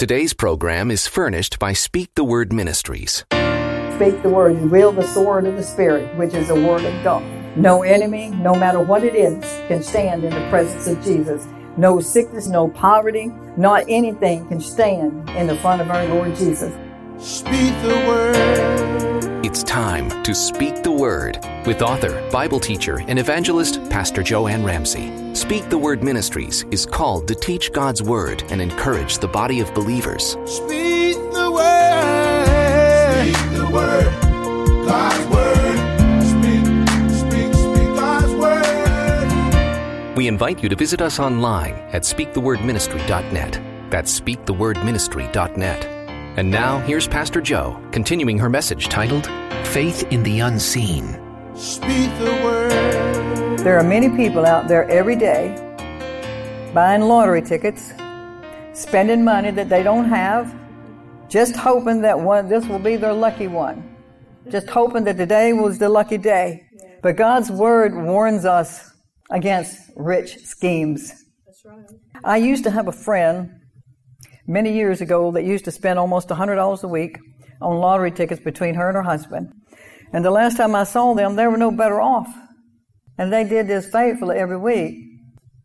Today's program is furnished by Speak the Word Ministries. Speak the word wield the sword of the Spirit, which is the word of God. No enemy, no matter what it is, can stand in the presence of Jesus. No sickness, no poverty, not anything can stand in the front of our Lord Jesus. Speak the word. It's time to Speak the Word with author, Bible teacher, and evangelist Pastor Jo Anne Ramsay. Speak the Word Ministries is called to teach God's Word and encourage the body of believers. Speak the word. Speak the word. God's word. Speak, speak, speak God's word. We invite you to visit us online at speakthewordministry.net. That's speakthewordministry.net. And now, here's Pastor Jo continuing her message titled Faith in the Unseen. Speak the word. There are many people out there every day buying lottery tickets, spending money that they don't have, just hoping that one this will be their lucky one. Just hoping that today was the lucky day. But God's word warns us against rich schemes. I used to have a friend many years ago that used to spend almost $100 a week on lottery tickets between her and her husband. And the last time I saw them, they were no better off. And they did this faithfully every week.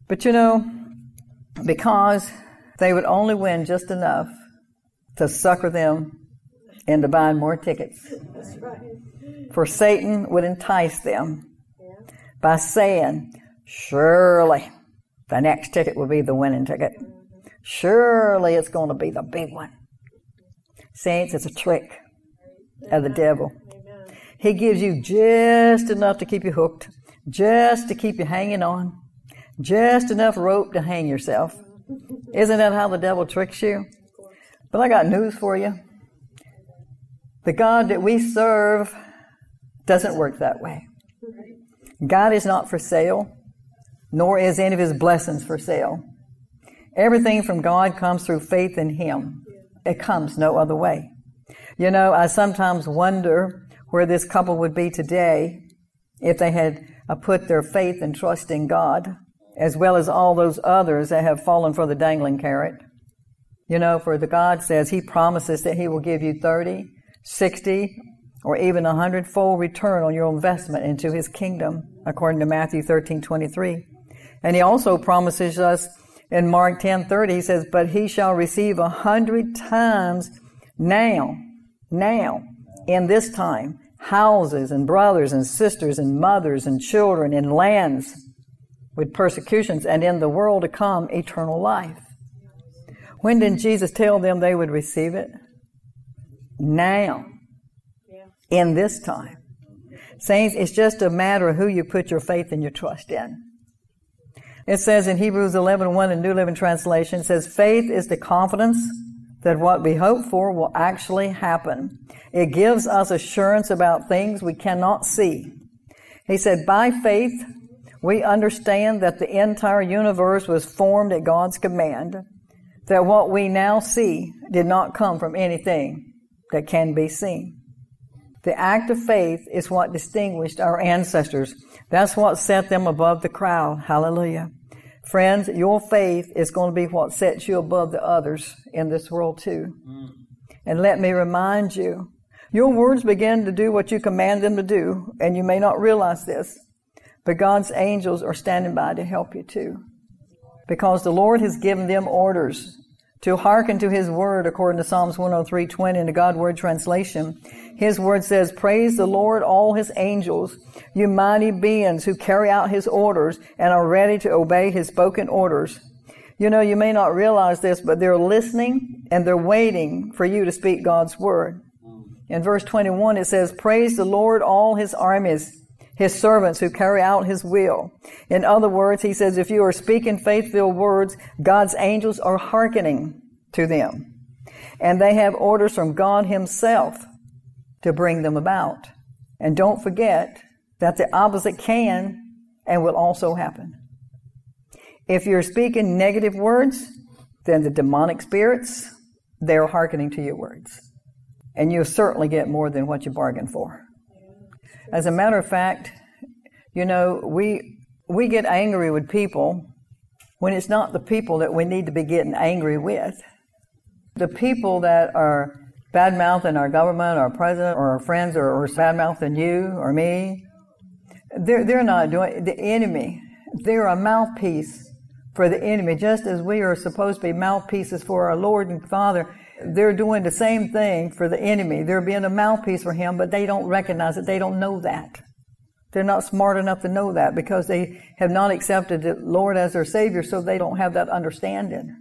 But you know, because they would only win just enough to sucker them into buying more tickets. Right. For Satan would entice them by saying, Surely the next ticket will be the winning ticket. Surely it's going to be the big one. Saints, it's a trick of the devil. He gives you just enough to keep you hooked, just to keep you hanging on, just enough rope to hang yourself. Isn't that how the devil tricks you? But I got news for you. The God that we serve doesn't work that way. God is not for sale, nor is any of his blessings for sale. Everything from God comes through faith in him. It comes no other way. You know, I sometimes wonder where this couple would be today if they had uh, put their faith and trust in God, as well as all those others that have fallen for the dangling carrot. You know, for the God says He promises that He will give you 30, 60, or even a hundredfold return on your investment into His kingdom, according to Matthew 13, 23. And He also promises us in Mark 10, 30, He says, But He shall receive a hundred times now, now, in this time, houses and brothers and sisters and mothers and children and lands with persecutions, and in the world to come, eternal life. When did Jesus tell them they would receive it? Now. In this time. Saints, it's just a matter of who you put your faith and your trust in. It says in Hebrews 11, 1 in New Living Translation, it says, faith is the confidence that what we hope for will actually happen. It gives us assurance about things we cannot see. He said, by faith, we understand that the entire universe was formed at God's command, that what we now see did not come from anything that can be seen. The act of faith is what distinguished our ancestors. That's what set them above the crowd. Hallelujah. Friends, your faith is going to be what sets you above the others in this world too. Mm. And let me remind you, your words begin to do what you command them to do, and you may not realize this, but God's angels are standing by to help you too. Because the Lord has given them orders to hearken to His word according to Psalms 103:20 in the God Word translation. His word says, Praise the Lord, all His angels, you mighty beings who carry out His orders and are ready to obey His spoken orders. You know, you may not realize this, but they're listening and they're waiting for you to speak God's word. In verse 21, it says, Praise the Lord, all His armies, His servants who carry out His will. In other words, He says, if you are speaking faith-filled words, God's angels are hearkening to them. And they have orders from God Himself to bring them about. And don't forget that the opposite can and will also happen. If you're speaking negative words, then the demonic spirits, they're hearkening to your words. And you'll certainly get more than what you bargained for. As a matter of fact, you know, we, we get angry with people when it's not the people that we need to be getting angry with. The people that are bad mouthing our government, our president, or our friends, or, or bad mouthing you or me, they're, they're not doing the enemy. They're a mouthpiece for the enemy, just as we are supposed to be mouthpieces for our Lord and Father. They're doing the same thing for the enemy. They're being a mouthpiece for him, but they don't recognize it. They don't know that. They're not smart enough to know that because they have not accepted the Lord as their Savior, so they don't have that understanding.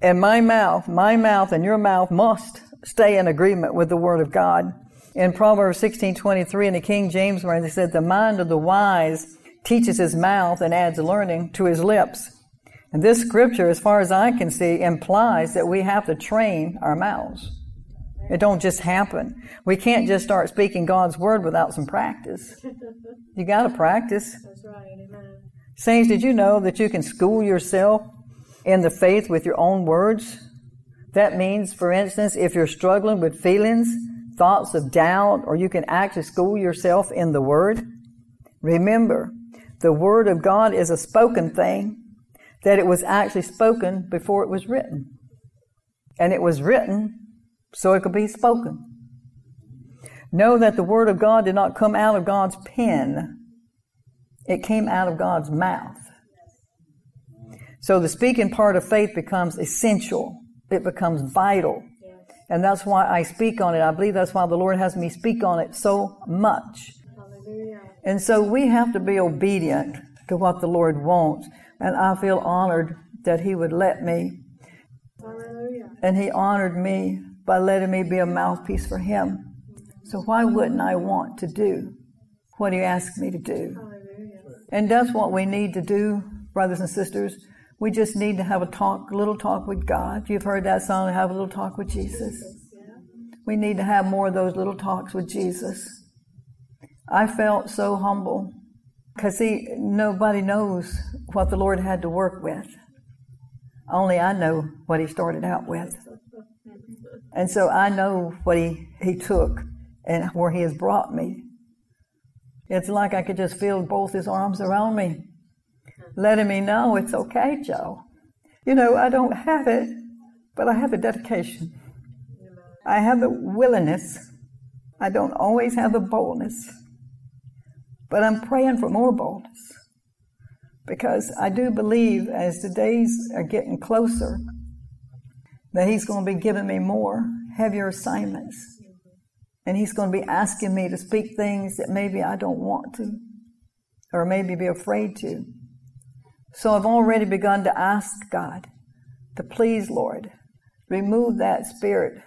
And my mouth, my mouth and your mouth must stay in agreement with the Word of God. In Proverbs 16:23 in the King James Version, they said, "The mind of the wise teaches his mouth and adds learning to his lips." And this scripture, as far as I can see, implies that we have to train our mouths. It don't just happen. We can't just start speaking God's word without some practice. You got to practice. That's right. Amen. Saints, did you know that you can school yourself in the faith with your own words? That means, for instance, if you're struggling with feelings, thoughts of doubt, or you can actually school yourself in the Word. Remember, the Word of God is a spoken thing, that it was actually spoken before it was written. And it was written so it could be spoken. Know that the Word of God did not come out of God's pen, it came out of God's mouth. So the speaking part of faith becomes essential, it becomes vital. And that's why I speak on it. I believe that's why the Lord has me speak on it so much. Hallelujah. And so we have to be obedient to what the Lord wants. And I feel honored that He would let me. Hallelujah. And He honored me by letting me be a mouthpiece for Him. So why wouldn't I want to do what He asked me to do? Hallelujah. And that's what we need to do, brothers and sisters. We just need to have a talk, a little talk with God. You've heard that song, have a little talk with Jesus. We need to have more of those little talks with Jesus. I felt so humble because see, nobody knows what the Lord had to work with. Only I know what He started out with. And so I know what He, he took and where He has brought me. It's like I could just feel both His arms around me letting me know it's okay, Jo. You know, I don't have it, but I have the dedication. I have the willingness. I don't always have the boldness, but I'm praying for more boldness because I do believe as the days are getting closer that He's going to be giving me more heavier assignments. And He's going to be asking me to speak things that maybe I don't want to or maybe be afraid to. So I've already begun to ask God to please, Lord, remove that spirit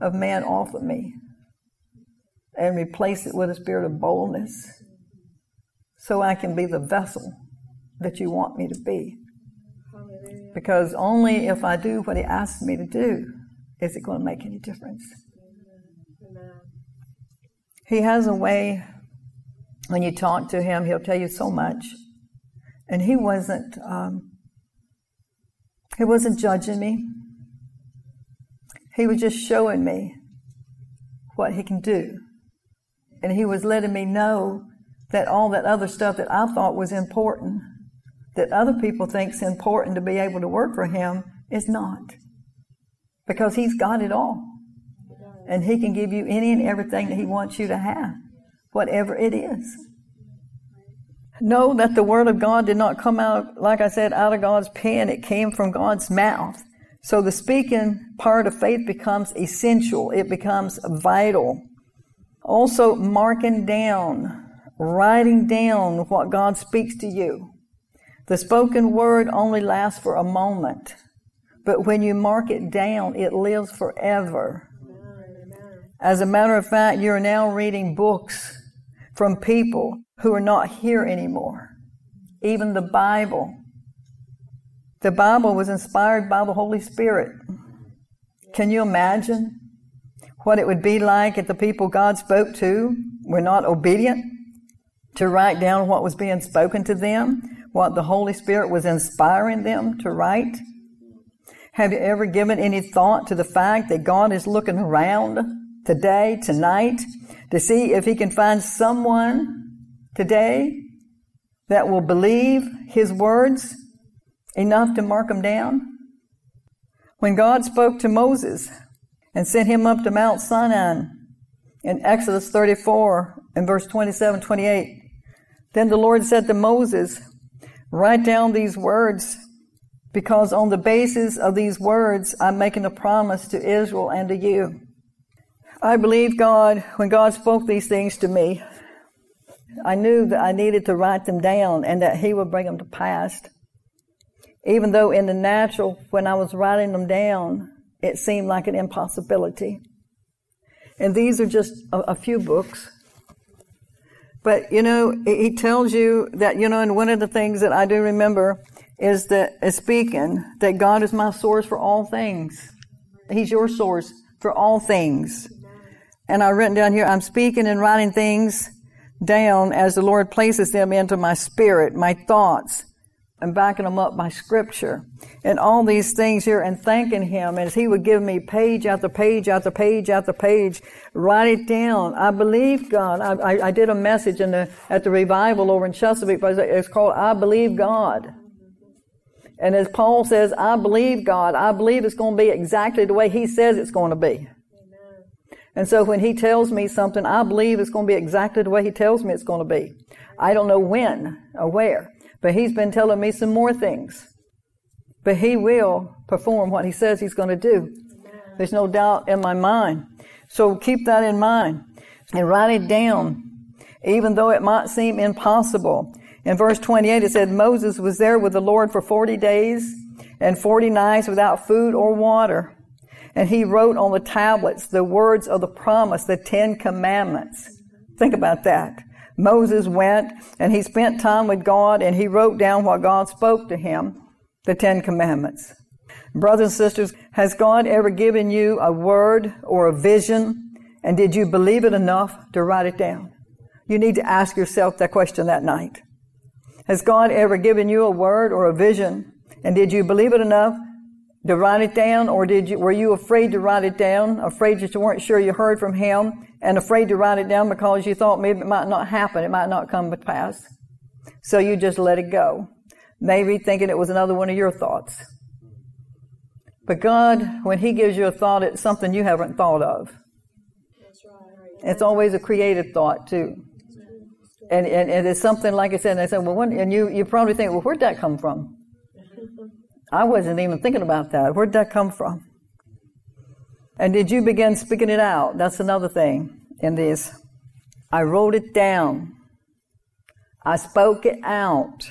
of man off of me and replace it with a spirit of boldness so I can be the vessel that you want me to be. Hallelujah. Because only if I do what He asks me to do is it going to make any difference. Amen. He has a way, when you talk to Him, He'll tell you so much. And He wasn't, um, He wasn't judging me. He was just showing me what He can do. And He was letting me know that all that other stuff that I thought was important, that other people think's important to be able to work for Him, is not. Because He's got it all. And He can give you any and everything that He wants you to have, whatever it is. Know that the Word of God did not come out, like I said, out of God's pen. It came from God's mouth. So the speaking part of faith becomes essential. It becomes vital. Also, marking down, writing down what God speaks to you. The spoken word only lasts for a moment, but when you mark it down, it lives forever. As a matter of fact, you're now reading books from people who are not here anymore. Even the Bible. The Bible was inspired by the Holy Spirit. Can you imagine what it would be like if the people God spoke to were not obedient to write down what was being spoken to them, what the Holy Spirit was inspiring them to write? Have you ever given any thought to the fact that God is looking around today, tonight, to see if He can find someone today that will believe His words enough to mark them down? When God spoke to Moses and sent him up to Mount Sinai in Exodus 34 and verse 27 28, then the Lord said to Moses, Write down these words, because on the basis of these words, I'm making a promise to Israel and to you. I believe God, when God spoke these things to me, I knew that I needed to write them down and that He would bring them to pass. Even though in the natural, when I was writing them down, it seemed like an impossibility. And these are just a, a few books. But, you know, he tells you that, you know, and one of the things that I do remember is that, is speaking, that God is my source for all things. He's your source for all things. And I written down here, I'm speaking and writing things down as the Lord places them into my spirit, my thoughts, and backing them up by scripture and all these things here and thanking him as he would give me page after page after page after page. Write it down. I believe god. I, I, I did a message in the at the revival over in chesapeake but it's called i believe god. And as paul says i believe god. I believe it's going to be exactly the way he says it's going to be. And so when he tells me something, I believe it's going to be exactly the way he tells me it's going to be. I don't know when or where, but he's been telling me some more things. But he will perform what he says he's going to do. There's no doubt in my mind. So keep that in mind and write it down, even though it might seem impossible. In verse 28, it said, Moses was there with the Lord for 40 days and 40 nights without food or water. And he wrote on the tablets the words of the promise, the Ten Commandments. Think about that. Moses went and he spent time with God and he wrote down what God spoke to him, the Ten Commandments. Brothers and sisters, has God ever given you a word or a vision and did you believe it enough to write it down? You need to ask yourself that question that night. Has God ever given you a word or a vision and did you believe it enough to write it down, or did you, were you afraid to write it down, afraid that you weren't sure you heard from him, and afraid to write it down because you thought maybe it might not happen, it might not come to pass? So you just let it go. Maybe thinking it was another one of your thoughts. But God, when He gives you a thought, it's something you haven't thought of. It's always a creative thought too. And, and, and it's something like I said, and I said, well, when, and you, you probably think, well, where'd that come from? I wasn't even thinking about that. Where'd that come from? And did you begin speaking it out? That's another thing in this. I wrote it down. I spoke it out.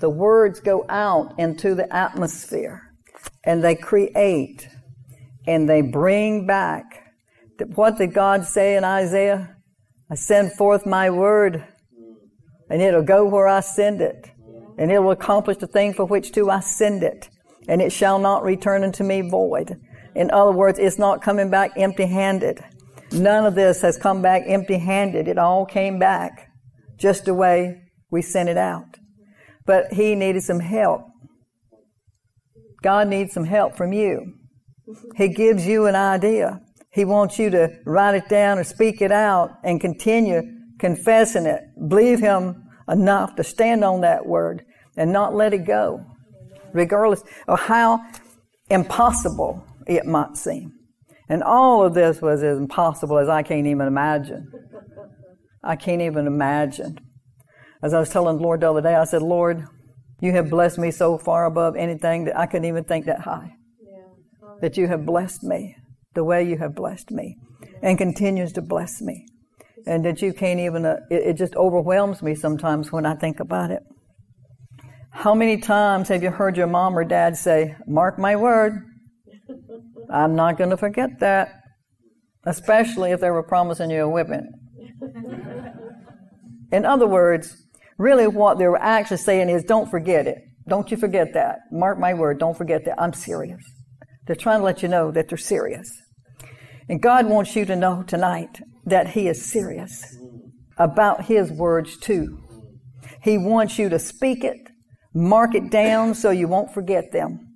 The words go out into the atmosphere and they create and they bring back. What did God say in Isaiah? I send forth my word and it'll go where I send it and it will accomplish the thing for which to I send it, and it shall not return unto me void. In other words, it's not coming back empty handed. None of this has come back empty handed. It all came back just the way we sent it out. But he needed some help. God needs some help from you. He gives you an idea. He wants you to write it down or speak it out and continue confessing it. Believe Him enough to stand on that word and not let it go, regardless of how impossible it might seem. And all of this was as impossible as I can't even imagine. I can't even imagine. As I was telling the Lord the other day, I said, Lord, you have blessed me so far above anything that I couldn't even think that high. That you have blessed me the way you have blessed me and continues to bless me and that you can't even, uh, it, it just overwhelms me sometimes when I think about it. How many times have you heard your mom or dad say, Mark my word, I'm not going to forget that, especially if they were promising you a whipping. In other words, really what they were actually saying is, don't forget it. Don't you forget that. Mark my word, don't forget that. I'm serious. They're trying to let you know that they're serious. And God wants you to know tonight that He is serious about His words too. He wants you to speak it, mark it down so you won't forget them.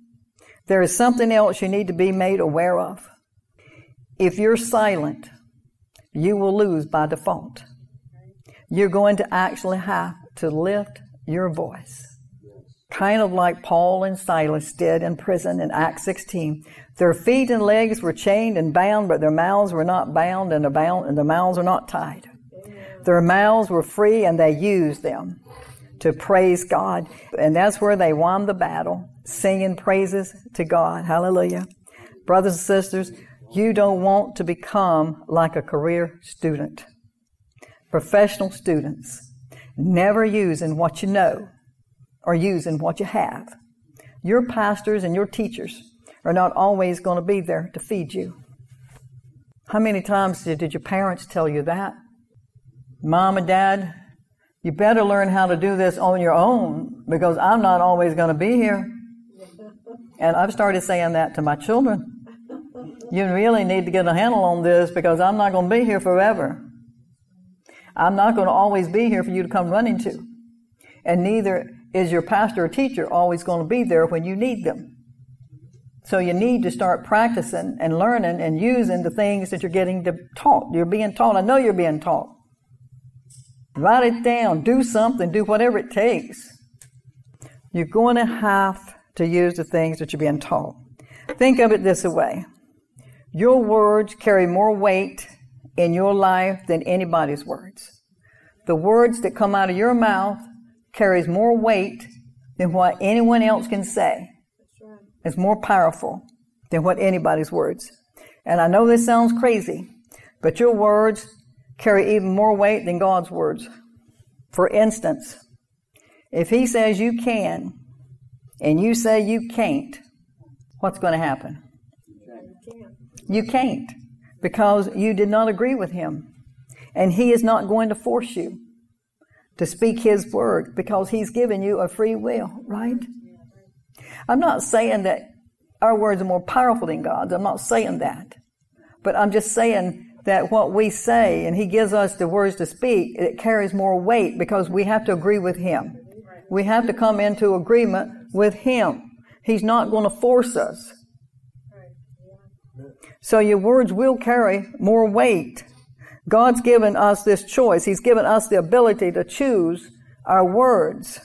There is something else you need to be made aware of. If you're silent, you will lose by default. You're going to actually have to lift your voice. Kind of like Paul and Silas did in prison in Acts 16. Their feet and legs were chained and bound, but their mouths were not bound and bound, and the mouths were not tied. Their mouths were free and they used them to praise God. And that's where they won the battle, singing praises to God. Hallelujah. Brothers and sisters, you don't want to become like a career student. Professional students, never using what you know or using what you have. Your pastors and your teachers are not always going to be there to feed you. How many times did, did your parents tell you that? Mom and dad, you better learn how to do this on your own because I'm not always going to be here. And I've started saying that to my children. You really need to get a handle on this because I'm not going to be here forever. I'm not going to always be here for you to come running to. And neither is your pastor or teacher always going to be there when you need them. So you need to start practicing and learning and using the things that you're getting taught. You're being taught. I know you're being taught. Write it down. Do something. Do whatever it takes. You're going to have to use the things that you're being taught. Think of it this way. Your words carry more weight in your life than anybody's words. The words that come out of your mouth carries more weight than what anyone else can say. It's more powerful than what anybody's words. And I know this sounds crazy, but your words carry even more weight than God's words. For instance, if He says you can and you say you can't, what's going to happen? You can't because you did not agree with Him. And He is not going to force you to speak His word because He's given you a free will, right? I'm not saying that our words are more powerful than God's. I'm not saying that. But I'm just saying that what we say and he gives us the words to speak, it carries more weight because we have to agree with him. We have to come into agreement with him. He's not going to force us. So your words will carry more weight. God's given us this choice. He's given us the ability to choose our words.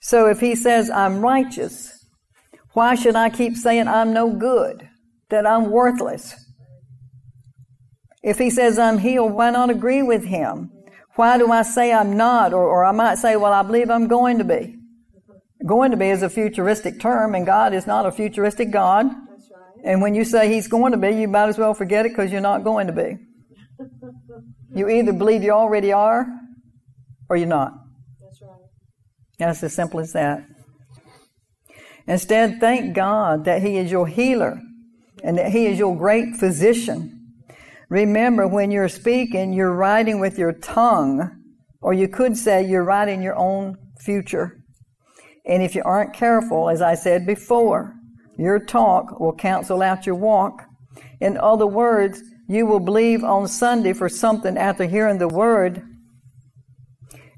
So if he says, I'm righteous, why should I keep saying I'm no good? That I'm worthless? If he says I'm healed, why not agree with him? Why do I say I'm not? Or, or I might say, well, I believe I'm going to be. Going to be is a futuristic term, and God is not a futuristic God. And when you say He's going to be, you might as well forget it because you're not going to be. You either believe you already are, or you're not. That's right. That's as simple as that. Instead, thank God that He is your healer and that He is your great physician Remember, when you're speaking, you're writing with your tongue, or you could say you're writing your own future. And if you aren't careful, as I said before, your talk will cancel out your walk. In other words, you will believe on Sunday for something after hearing the word,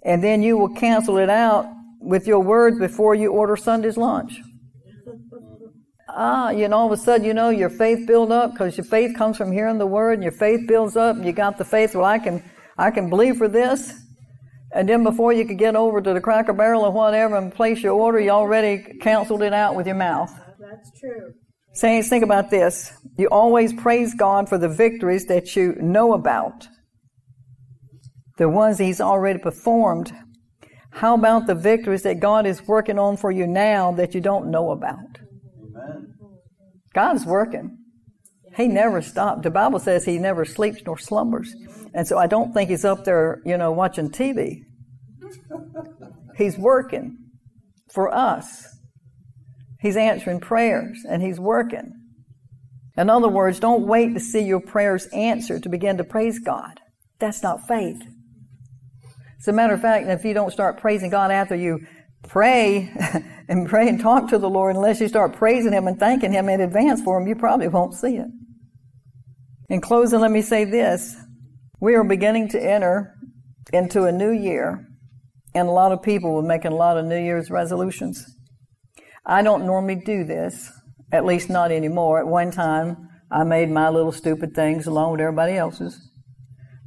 and then you will cancel it out with your words before you order Sunday's lunch ah, you know, all of a sudden, you know, your faith build up because your faith comes from hearing the word, and your faith builds up, and you got the faith. Well, I can, I can believe for this, and then before you could get over to the Cracker Barrel or whatever and place your order, you already canceled it out with your mouth. That's true. Saints, think about this. You always praise God for the victories that you know about, the ones He's already performed. How about the victories that God is working on for you now that you don't know about? God's working. He never stopped. The Bible says he never sleeps nor slumbers. And so I don't think he's up there, you know, watching TV. He's working for us. He's answering prayers and he's working. In other words, don't wait to see your prayers answered to begin to praise God. That's not faith. As a matter of fact, if you don't start praising God after you pray and pray and talk to the Lord, unless you start praising Him and thanking Him in advance for Him, you probably won't see it. In closing, let me say this. We are beginning to enter into a new year, and a lot of people are making a lot of New Year's resolutions. I don't normally do this, at least not anymore. At one time, I made my little stupid things along with everybody else's.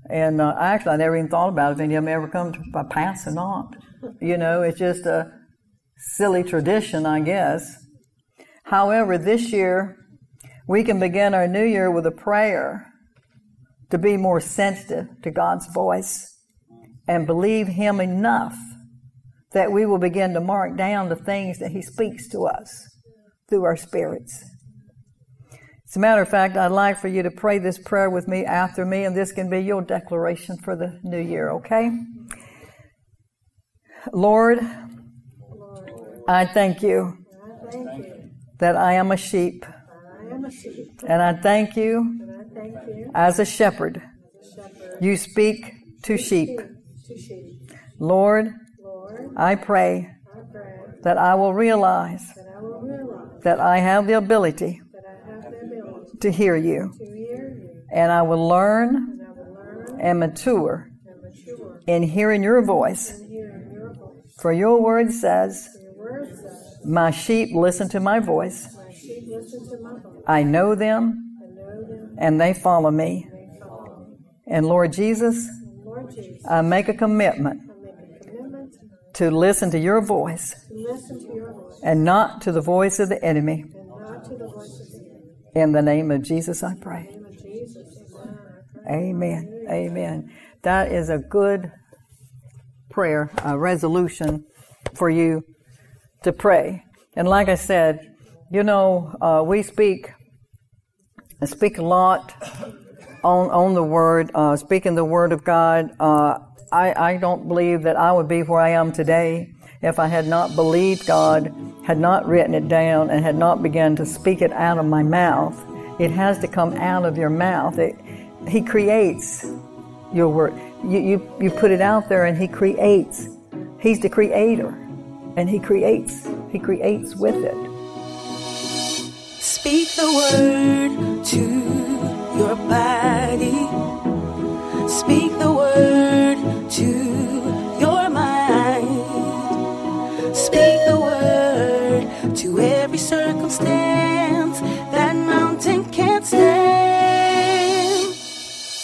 And uh, actually, I never even thought about if any of them ever come to pass or not. You know, it's just, a silly tradition, I guess. However, this year, we can begin our new year with a prayer to be more sensitive to God's voice and believe Him enough that we will begin to mark down the things that He speaks to us through our spirits. As a matter of fact, I'd like for you to pray this prayer with me after me, and this can be your declaration for the new year, okay? Lord, I thank you that I am a sheep, and I thank you as a shepherd. You speak to sheep. Lord, I pray that I will realize that I have the ability to hear you, and I will learn and mature in hearing your voice. For your word says, My sheep listen to my voice. I know them, and they follow me. And Lord Jesus, I make a commitment I make a commitment to listen to your voice and not to the voice of the enemy. In the name of Jesus. I pray. Amen. Amen. That is a good prayer, a resolution for you to pray. And like I said, you know, uh, we speak, speak a lot on on the word, uh, speaking the word of God. Uh, I I don't believe that I would be where I am today if I had not believed God, had not written it down, and had not begun to speak it out of my mouth. It has to come out of your mouth. It, he creates your word. You, you you put it out there, and He creates. He's the creator, and He creates. He creates with it. Speak the word to your body. To your mind. Speak the word to every circumstance that mountain can't stand.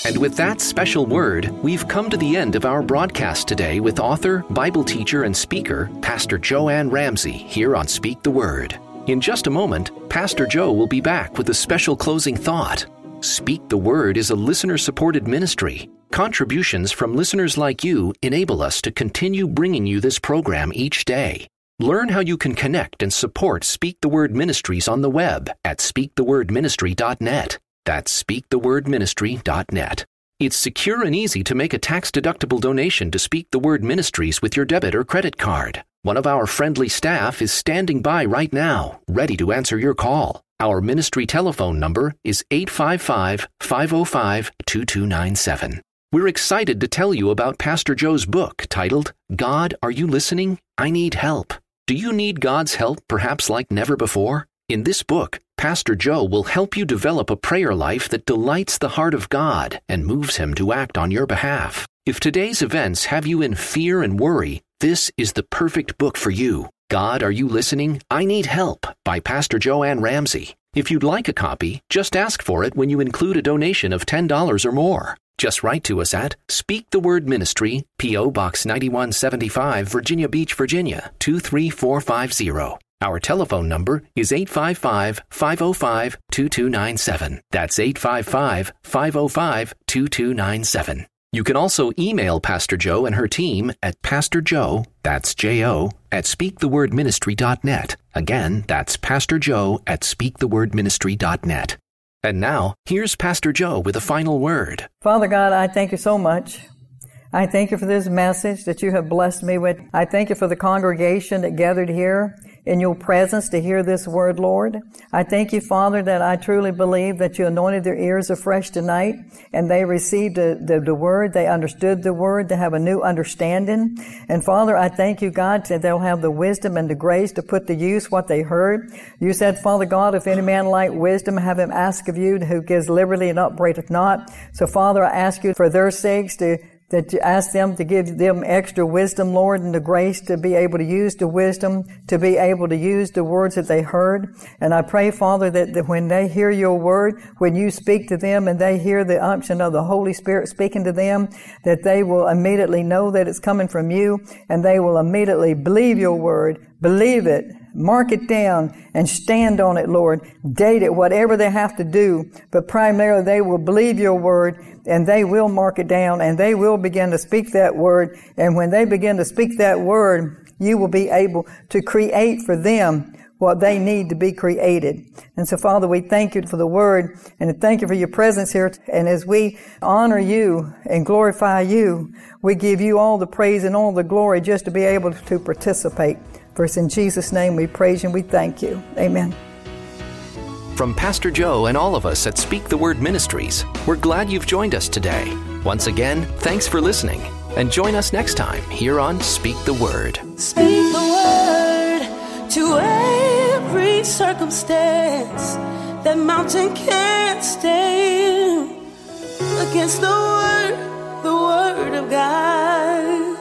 And with that special word, we've come to the end of our broadcast today with author, Bible teacher, and speaker, Pastor Jo Anne Ramsay, here on Speak the Word. In just a moment, Pastor Jo will be back with a special closing thought. Speak the Word is a listener supported ministry. Contributions from listeners like you enable us to continue bringing you this program each day. Learn how you can connect and support Speak the Word Ministries on the web at speakthewordministry.net. That's speakthewordministry.net. It's secure and easy to make a tax deductible donation to Speak the Word Ministries with your debit or credit card. One of our friendly staff is standing by right now, ready to answer your call. Our ministry telephone number is 855 505 2297. We're excited to tell you about Pastor Jo's book titled, God, Are You Listening? I Need Help. Do you need God's help perhaps like never before? In this book, Pastor Jo will help you develop a prayer life that delights the heart of God and moves Him to act on your behalf. If today's events have you in fear and worry, this is the perfect book for you. God, Are You Listening? I Need Help by Pastor Jo Anne Ramsay. If you'd like a copy, just ask for it when you include a donation of $10 or more. Just write to us at Speak the Word Ministry, P.O. Box 9175, Virginia Beach, Virginia 23450. Our telephone number is 855 505 2297. That's 855 505 2297. You can also email Pastor Jo and her team at Pastor Jo, that's J O, at speakthewordministry.net. Again, that's Pastor Jo at speakthewordministry.net. And now, here's Pastor Jo with a final word. Father God, I thank you so much. I thank you for this message that you have blessed me with. I thank you for the congregation that gathered here in your presence to hear this word, Lord. I thank you, Father, that I truly believe that you anointed their ears afresh tonight and they received the, the, the word. They understood the word. They have a new understanding. And Father, I thank you, God, that they'll have the wisdom and the grace to put to use what they heard. You said, Father God, if any man lack wisdom, have him ask of you who gives liberally and upbraideth not. So Father, I ask you for their sakes to that you ask them to give them extra wisdom, Lord, and the grace to be able to use the wisdom, to be able to use the words that they heard. And I pray, Father, that, that when they hear your word, when you speak to them and they hear the unction of the Holy Spirit speaking to them, that they will immediately know that it's coming from you and they will immediately believe your word, believe it, mark it down, and stand on it, Lord. Date it, whatever they have to do. But primarily, they will believe your word and they will mark it down and they will begin to speak that word. And when they begin to speak that word, you will be able to create for them what they need to be created. And so, Father, we thank you for the word and thank you for your presence here. And as we honor you and glorify you, we give you all the praise and all the glory just to be able to participate. For it's in Jesus' name we praise you and we thank you. Amen. From Pastor Jo and all of us at Speak the Word Ministries, we're glad you've joined us today. Once again, thanks for listening. And join us next time here on Speak the Word. Speak the word to every circumstance. That mountain can't stand against the word, the word of God,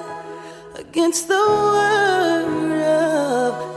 against the word of